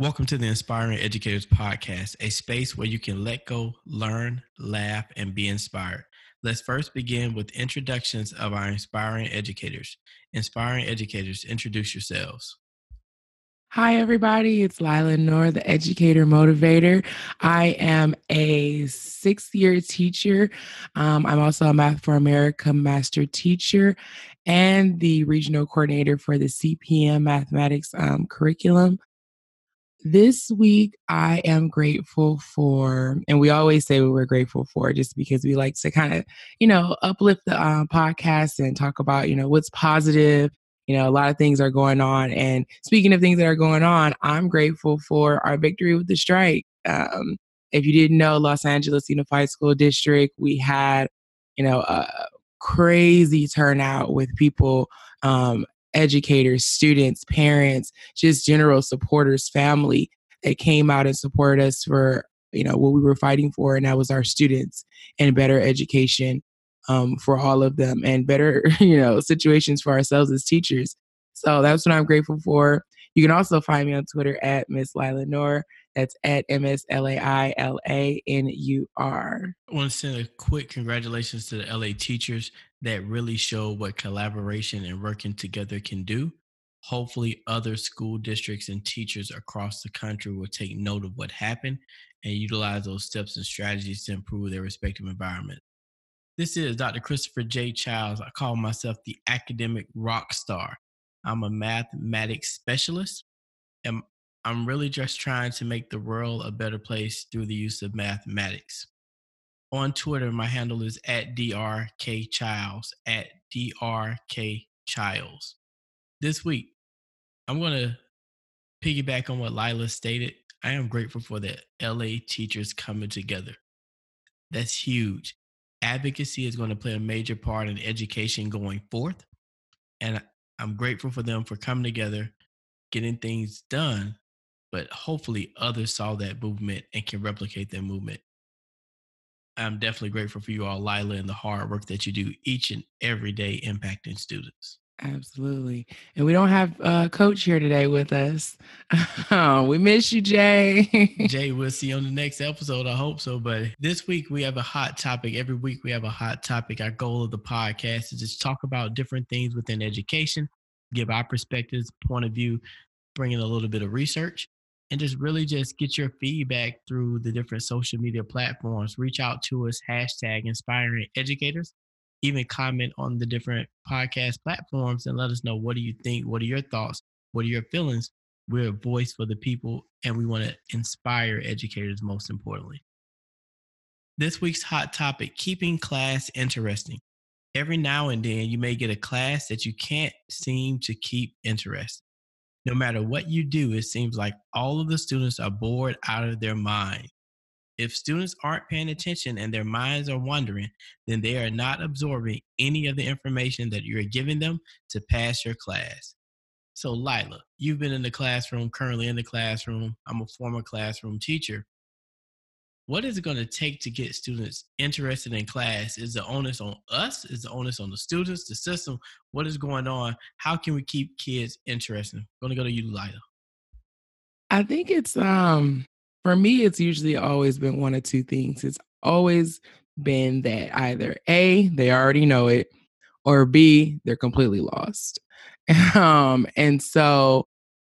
Welcome to the Inspiring Educators Podcast, a space where you can let go, learn, laugh, and be inspired. Let's first begin with introductions of our inspiring educators. Inspiring educators, introduce yourselves. Hi, everybody. It's Laila Nur, the educator motivator. I am a sixth year teacher. Um, I'm also a Math for America master teacher and the regional coordinator for the CPM mathematics um, curriculum. This week, I am grateful for, and we always say what we're grateful for just because we like to kind of, you know, uplift the um, podcast and talk about, you know, what's positive. You know, a lot of things are going on. And speaking of things that are going on, I'm grateful for our victory with the strike. Um, if you didn't know, Los Angeles Unified School District, we had, you know, a crazy turnout with people um, educators, students, parents, just general supporters, family that came out and supported us for you know what we were fighting for, and that was our students and better education um, for all of them and better you know situations for ourselves as teachers. So that's what I'm grateful for. You can also find me on Twitter at Miss Laila Nur. That's at M S L A I L A N U R. I want to send a quick congratulations to the LA teachers that really show what collaboration and working together can do. Hopefully, other school districts and teachers across the country will take note of what happened and utilize those steps and strategies to improve their respective environment. This is Dr. Christopher J. Childs. I call myself the academic rock star. I'm a mathematics specialist, and I'm really just trying to make the world a better place through the use of mathematics. On Twitter, my handle is at drkchilds, at drkchilds. This week, I'm going to piggyback on what Laila stated. I am grateful for the LA teachers coming together. That's huge. Advocacy is going to play a major part in education going forth. And I'm grateful for them for coming together, getting things done but hopefully others saw that movement and can replicate that movement. I'm definitely grateful for you all, Laila, and the hard work that you do each and every day impacting students. Absolutely. And we don't have uh, Coach here today with us. oh, we miss you, Jay. Jay, we'll see you on the next episode. I hope so. But this week we have a hot topic. Every week we have a hot topic. Our goal of the podcast is just talk about different things within education, give our perspectives, point of view, bring in a little bit of research and just really just get your feedback through the different social media platforms. Reach out to us, hashtag inspiring educators. Even comment on the different podcast platforms and let us know what do you think? What are your thoughts? What are your feelings? We're a voice for the people and we want to inspire educators most importantly. This week's hot topic keeping class interesting. Every now and then, you may get a class that you can't seem to keep interesting no matter what you do, it seems like all of the students are bored out of their mind. If students aren't paying attention and their minds are wandering, then they are not absorbing any of the information that you're giving them to pass your class. So, Laila, you've been in the classroom, currently in the classroom. I'm a former classroom teacher what is it going to take to get students interested in class? Is the onus on us? Is the onus on the students, the system? What is going on? How can we keep kids interested? I'm going to go to you, Laila. I think it's um for me, it's usually always been one of two things. It's always been that either A, they already know it, or B, they're completely lost. um, and so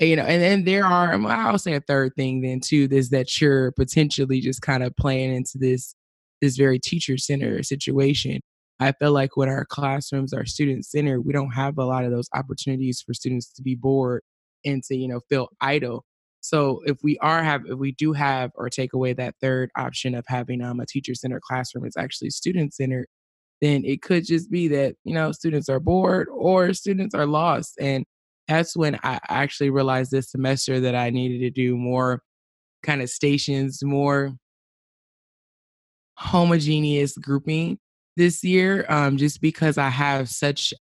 you know, and then there are, I'll say a third thing then too, is that you're potentially just kind of playing into this this very teacher centered situation. I feel like when our classrooms are student centered, we don't have a lot of those opportunities for students to be bored and to, you know, feel idle. So if we are have if we do have or take away that third option of having um, a teacher centered classroom, it's actually student centered, then it could just be that, you know, students are bored or students are lost. And that's when I actually realized this semester that I needed to do more kind of stations, more homogeneous grouping this year, um, just because I have such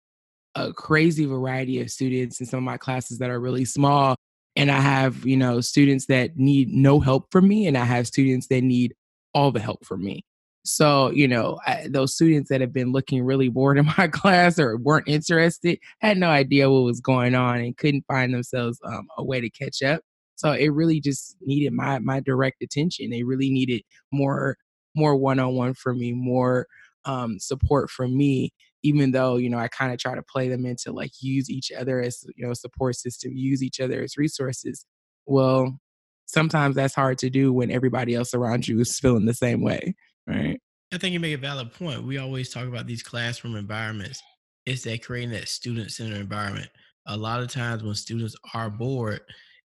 a crazy variety of students in some of my classes that are really small. And I have, you know, students that need no help from me, and I have students that need all the help from me. So, you know, I, those students that have been looking really bored in my class or weren't interested had no idea what was going on and couldn't find themselves um, a way to catch up. So it really just needed my my direct attention. They really needed more more one on one for me, more um, support from me. Even though you know I kind of try to play them into like use each other as you know support system, use each other as resources. Well, sometimes that's hard to do when everybody else around you is feeling the same way, right? I think you make a valid point. We always talk about these classroom environments. It's that creating that student centered environment. A lot of times when students are bored,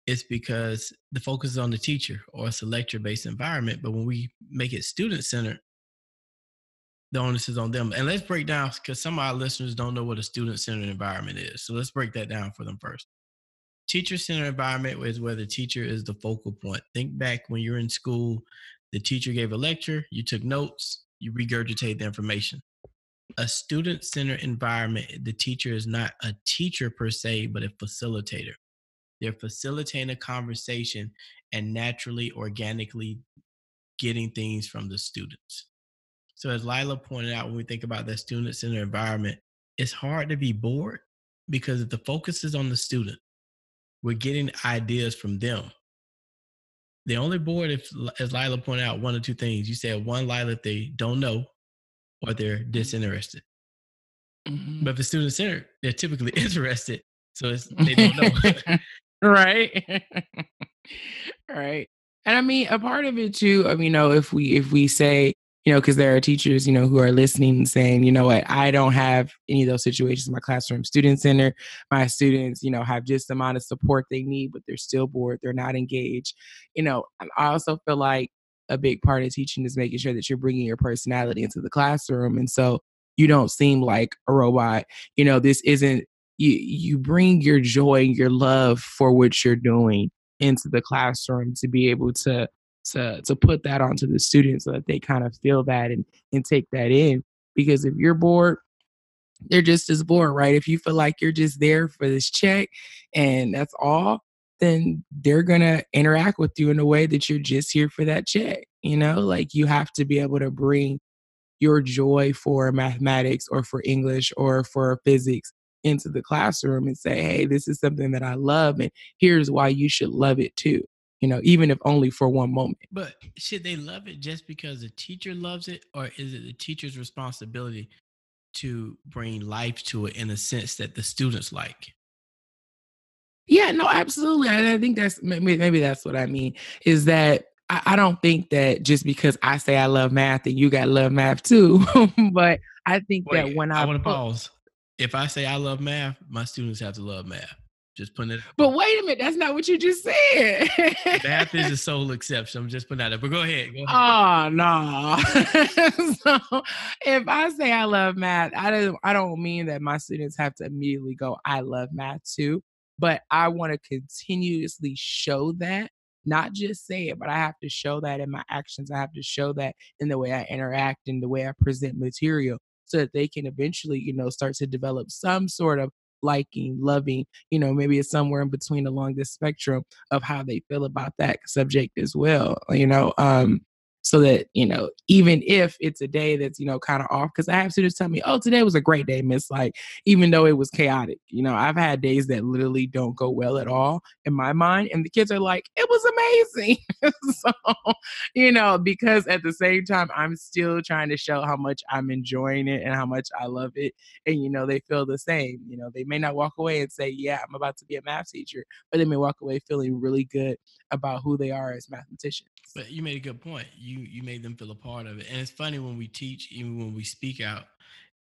it's because the focus is on the teacher or it's a lecture based environment. But when we make it student centered, the onus is on them. And let's break down because some of our listeners don't know what a student centered environment is. So let's break that down for them first. Teacher centered environment is where the teacher is the focal point. Think back when you're in school, the teacher gave a lecture, you took notes, you regurgitate the information. A student centered environment, the teacher is not a teacher per se, but a facilitator. They're facilitating a conversation and naturally, organically getting things from the students. So, as Laila pointed out, when we think about that student centered environment, it's hard to be bored because the focus is on the student, we're getting ideas from them. The only bored, if as Laila pointed out, one or two things. You said one, Laila, they don't know or they're disinterested. Mm-hmm. But if the student centered, they're typically interested. So it's, they don't know. right. right. And I mean, a part of it too, I mean, you know, if we if we say you know, because there are teachers, you know, who are listening and saying, you know what, I don't have any of those situations in my classroom. Student center, my students, you know, have just the amount of support they need, but they're still bored, they're not engaged. You know, I also feel like a big part of teaching is making sure that you're bringing your personality into the classroom. And so you don't seem like a robot. You know, this isn't, you, you bring your joy and your love for what you're doing into the classroom to be able to to to put that onto the students so that they kind of feel that and and take that in because if you're bored they're just as bored right? If you feel like you're just there for this check and that's all then they're going to interact with you in a way that you're just here for that check you know? Like you have to be able to bring your joy for mathematics or for english or for physics into the classroom and say hey this is something that i love and here's why you should love it too you know, even if only for one moment. But should they love it just because the teacher loves it, or is it the teacher's responsibility to bring life to it in a sense that the students like? Yeah, no, absolutely. I, I think that's maybe, maybe that's what I mean is that I, I don't think that just because I say I love math and you got love math too. but I think Wait, that when I, I want to pause, if I say I love math, my students have to love math. Just putting it. But wait a minute, that's not what you just said. Math is a sole exception. I'm just putting that up. But go ahead. Go ahead. Oh no. so if I say I love math, I don't I don't mean that my students have to immediately go, I love math too. But I want to continuously show that, not just say it, but I have to show that in my actions. I have to show that in the way I interact and the way I present material so that they can eventually, you know, start to develop some sort of liking, loving, you know, maybe it's somewhere in between along this spectrum of how they feel about that subject as well, you know. Um, so that you know even if it's a day that's you know kind of off because i have students tell me oh today was a great day miss like even though it was chaotic you know i've had days that literally don't go well at all in my mind and the kids are like it was amazing. So you know because at the same time i'm still trying to show how much i'm enjoying it and how much i love it and you know they feel the same you know they may not walk away and say yeah i'm about to be a math teacher but they may walk away feeling really good about who they are as mathematicians but you made a good point. You you made them feel a part of it, and it's funny when we teach, even when we speak out.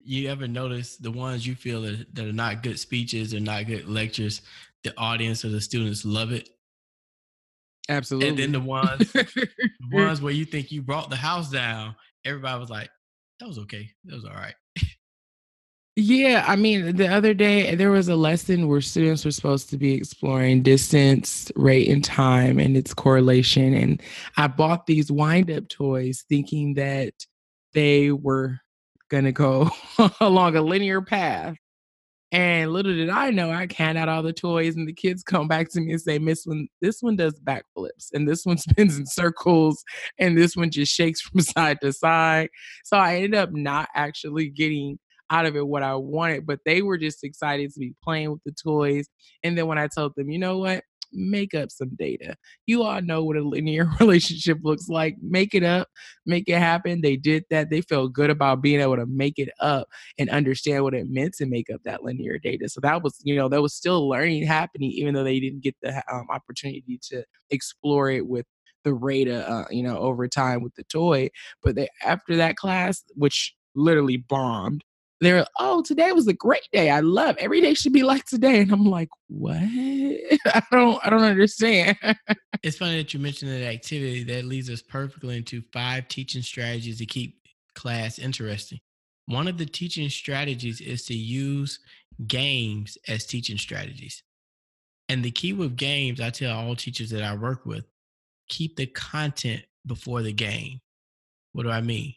You ever notice the ones you feel that, that are not good speeches or not good lectures, the audience or the students love it. Absolutely. And then the ones, the ones where you think you brought the house down, everybody was like, "That was okay. That was all right." Yeah, I mean, the other day there was a lesson where students were supposed to be exploring distance, rate, and time and its correlation. And I bought these wind up toys thinking that they were going to go along a linear path. And little did I know, I hand out all the toys, and the kids come back to me and say, Miss One, this one does backflips, and this one spins in circles, and this one just shakes from side to side. So I ended up not actually getting out of it what I wanted, but they were just excited to be playing with the toys. And then when I told them, you know what, make up some data. You all know what a linear relationship looks like. Make it up, make it happen. They did that. They felt good about being able to make it up and understand what it meant to make up that linear data. So that was, you know, that was still learning happening, even though they didn't get the um, opportunity to explore it with the Rada, uh, you know, over time with the toy. But they, after that class, which literally bombed, they're oh today was a great day. I love every day should be like today. And i'm like what? I don't i don't understand. It's funny that you mentioned that activity. That leads us perfectly into five teaching strategies to keep class interesting. One of the teaching strategies is to use games as teaching strategies. And the key with games i tell all teachers that i work with keep the content before the game. What do i mean?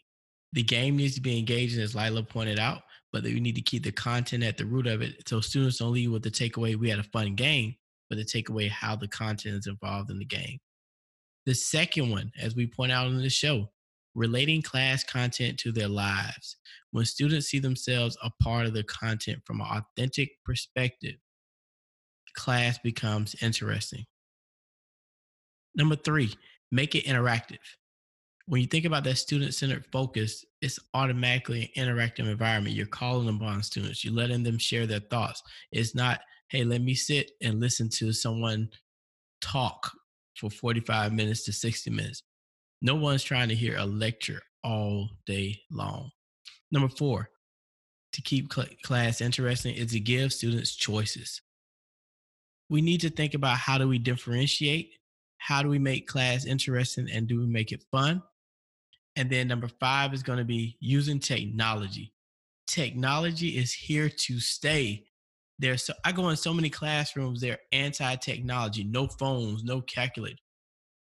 The game needs to be engaging as laila pointed out but we need to keep the content at the root of it so students don't leave with the takeaway we had a fun game, but the takeaway how the content is involved in the game. The second one, as we point out in the show, relating class content to their lives. When students see themselves a part of the content from an authentic perspective, class becomes interesting. Number three, make it interactive when you think about that student centered focus, it's automatically an interactive environment. You're calling upon students, you're letting them share their thoughts. It's not, hey, let me sit and listen to someone talk for 45 minutes to 60 minutes. No one's trying to hear a lecture all day long. Number four, to keep cl- class interesting is to give students choices. We need to think about how do we differentiate? How do we make class interesting and do we make it fun? And then number five is going to be using technology. Technology is here to stay. There's so I go in so many classrooms, they're anti-technology, no phones, no calculator.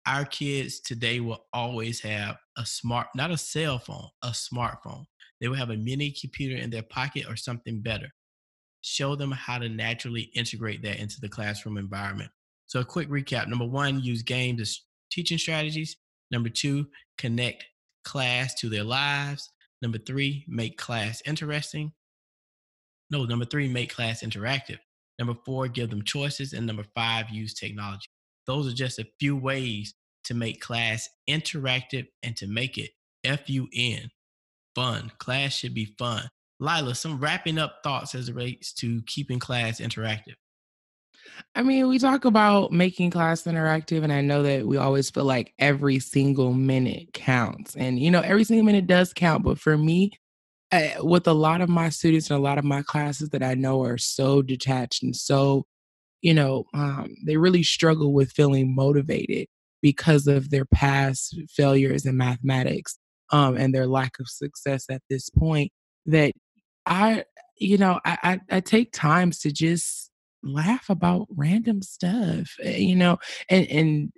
Our kids today will always have a smart, not a cell phone, a smartphone. They will have a mini computer in their pocket or something better. Show them how to naturally integrate that into the classroom environment. So, a quick recap number one, use games as teaching strategies. Number two, connect class to their lives. Number three, make class interesting. No, number three, make class interactive. Number four, give them choices. And number five, use technology. Those are just a few ways to make class interactive and to make it F U N, fun. Class should be fun. Laila, some wrapping up thoughts as it relates to keeping class interactive. I mean, we talk about making class interactive, and I know that we always feel like every single minute counts. And, you know, every single minute does count. But for me, uh, with a lot of my students and a lot of my classes that I know are so detached and so, you know, um, they really struggle with feeling motivated because of their past failures in mathematics um, and their lack of success at this point. That I, you know, I, I, I take times to just laugh about random stuff, eh, you know, and and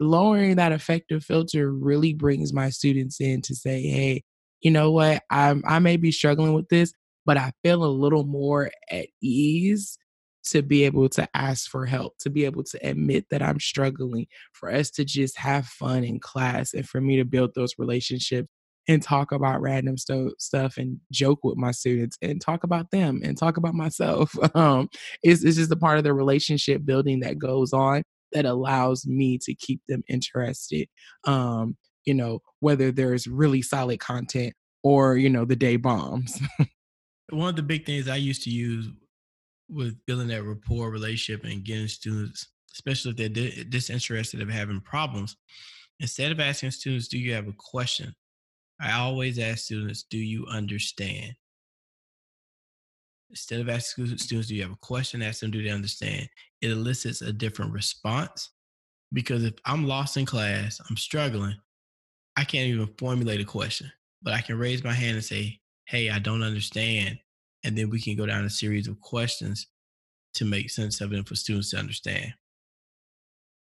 lowering that affective filter really brings my students in to say, hey, you know what, I'm I may be struggling with this, but I feel a little more at ease to be able to ask for help, to be able to admit that I'm struggling, for us to just have fun in class, and for me to build those relationships and talk about random sto- stuff and joke with my students and talk about them and talk about myself. Um, it's, it's just a part of the relationship building that goes on that allows me to keep them interested. Um, you know, whether there's really solid content or, you know, the day bombs. One of the big things I used to use with building that rapport relationship and getting students, especially if they're disinterested of having problems, instead of asking students, do you have a question? I always ask students, do you understand? Instead of asking students, do you have a question? Ask them, do they understand? It elicits a different response because if I'm lost in class, I'm struggling, I can't even formulate a question, but I can raise my hand and say, hey, I don't understand. And then we can go down a series of questions to make sense of it for students to understand.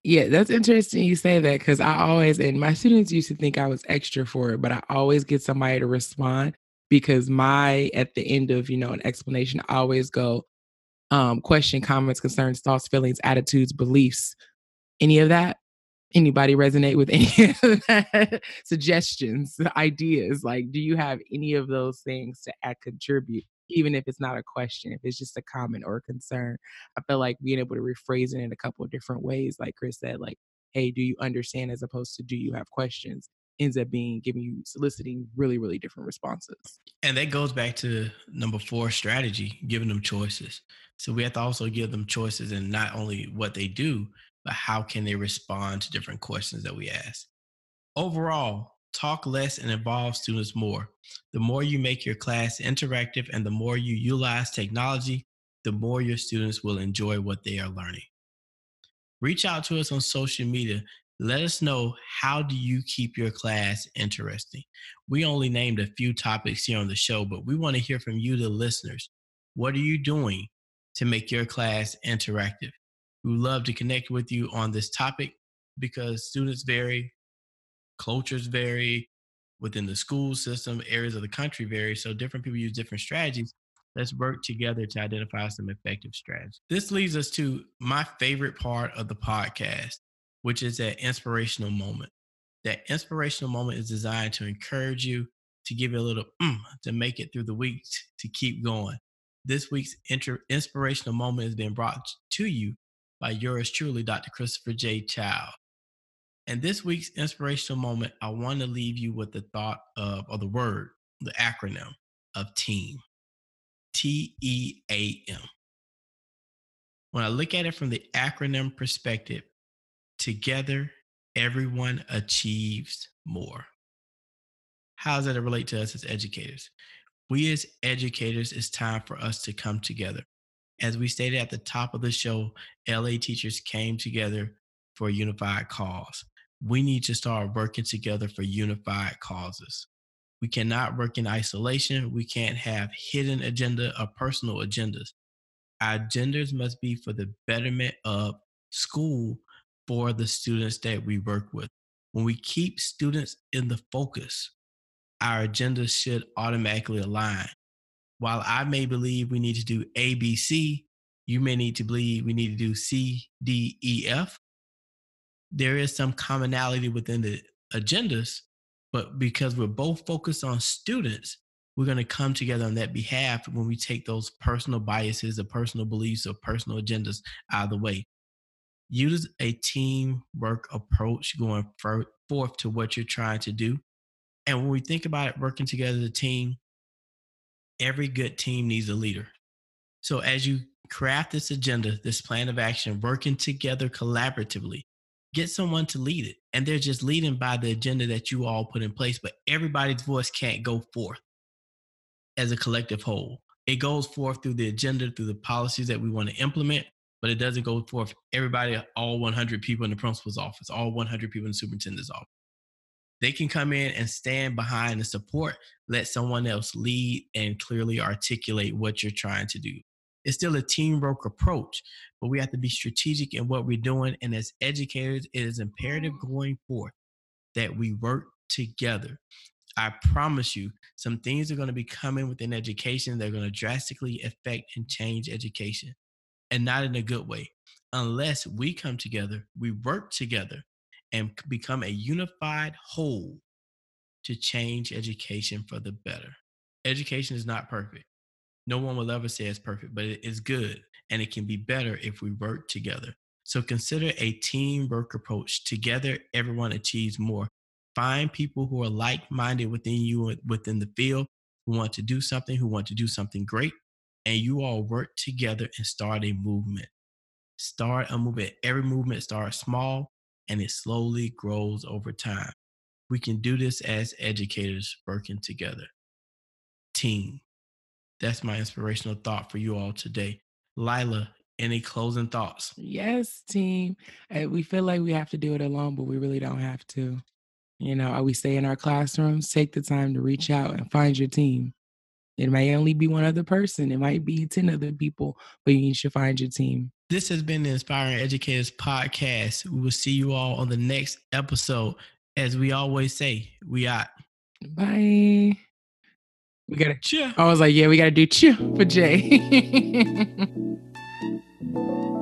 Yeah, that's interesting you say that because I always, and my students used to think I was extra for it, but I always get somebody to respond because my, at the end of, you know, an explanation, I always go, um, question, comments, concerns, thoughts, feelings, attitudes, beliefs, any of that? Anybody resonate with any of that? Suggestions, ideas? Like, do you have any of those things to add, contribute? Even if it's not a question, if it's just a comment or a concern. I feel like being able to rephrase it in a couple of different ways, like Chris said, like, hey, do you understand as opposed to do you have questions? ends up being giving you soliciting really really different responses and that goes back to number four strategy giving them choices so we have to also give them choices and not only what they do but how can they respond to different questions that we ask overall talk less and involve students more. The more you make your class interactive and the more you utilize technology, the more your students will enjoy what they are learning. Reach out to us on social media. Let us know how do you keep your class interesting. We only named a few topics here on the show, but we want to hear from you, the listeners. What are you doing to make your class interactive? We love to connect with you on this topic because students vary, cultures vary within the school system, areas of the country vary. So different people use different strategies. Let's work together to identify some effective strategies. This leads us to my favorite part of the podcast, which is that inspirational moment. That inspirational moment is designed to encourage you, to give you a little mm, to make it through the week, to keep going. This week's inter- inspirational moment has been brought to you by yours truly, Dr. Christopher J. Child. And this week's inspirational moment, I want to leave you with the thought of, or the word, the acronym of TEAM. T E A M. When I look at it from the acronym perspective, together, everyone achieves more. How does that relate to us as educators? We as educators, it's time for us to come together. As we stated at the top of the show, LA teachers came together for a unified cause we need to start working together for unified causes. We cannot work in isolation. We can't have hidden agenda or personal agendas. Our agendas must be for the betterment of school for the students that we work with. When we keep students in the focus, our agendas should automatically align. While I may believe we need to do A, B, C, you may need to believe we need to do C, D, E, F there is some commonality within the agendas, but because we're both focused on students, we're going to come together on that behalf when we take those personal biases or personal beliefs or personal agendas out of the way. Use a teamwork approach going forth to what you're trying to do. And when we think about it, working together as a team, every good team needs a leader. So as you craft this agenda, this plan of action, working together collaboratively, get someone to lead it. And they're just leading by the agenda that you all put in place, but everybody's voice can't go forth as a collective whole. It goes forth through the agenda, through the policies that we want to implement, but it doesn't go forth everybody, all 100 people in the principal's office, all 100 people in the superintendent's office. They can come in and stand behind the support, let someone else lead and clearly articulate what you're trying to do. It's still a teamwork approach, but we have to be strategic in what we're doing. And as educators, it is imperative going forth that we work together. I promise you, some things are going to be coming within education that are going to drastically affect and change education, and not in a good way. Unless we come together, we work together, and become a unified whole to change education for the better. Education is not perfect. No one will ever say it's perfect, but it is good and it can be better if we work together. So consider a teamwork approach. Together, everyone achieves more. Find people who are like minded within you, within the field, who want to do something, who want to do something great, and you all work together and start a movement. Start a movement. Every movement starts small and it slowly grows over time. We can do this as educators working together. Team. That's my inspirational thought for you all today. Laila, any closing thoughts? Yes, team. Eh, we feel like we have to do it alone, but we really don't have to. You know, we stay in our classrooms, take the time to reach out and find your team. It may only be one other person, it might be 10 other people, but you should find your team. This has been the Inspiring Educators Podcast. We will see you all on the next episode. As we always say, we out. Bye. We gotta cheer. I was like, yeah, we gotta do cheer for Jay.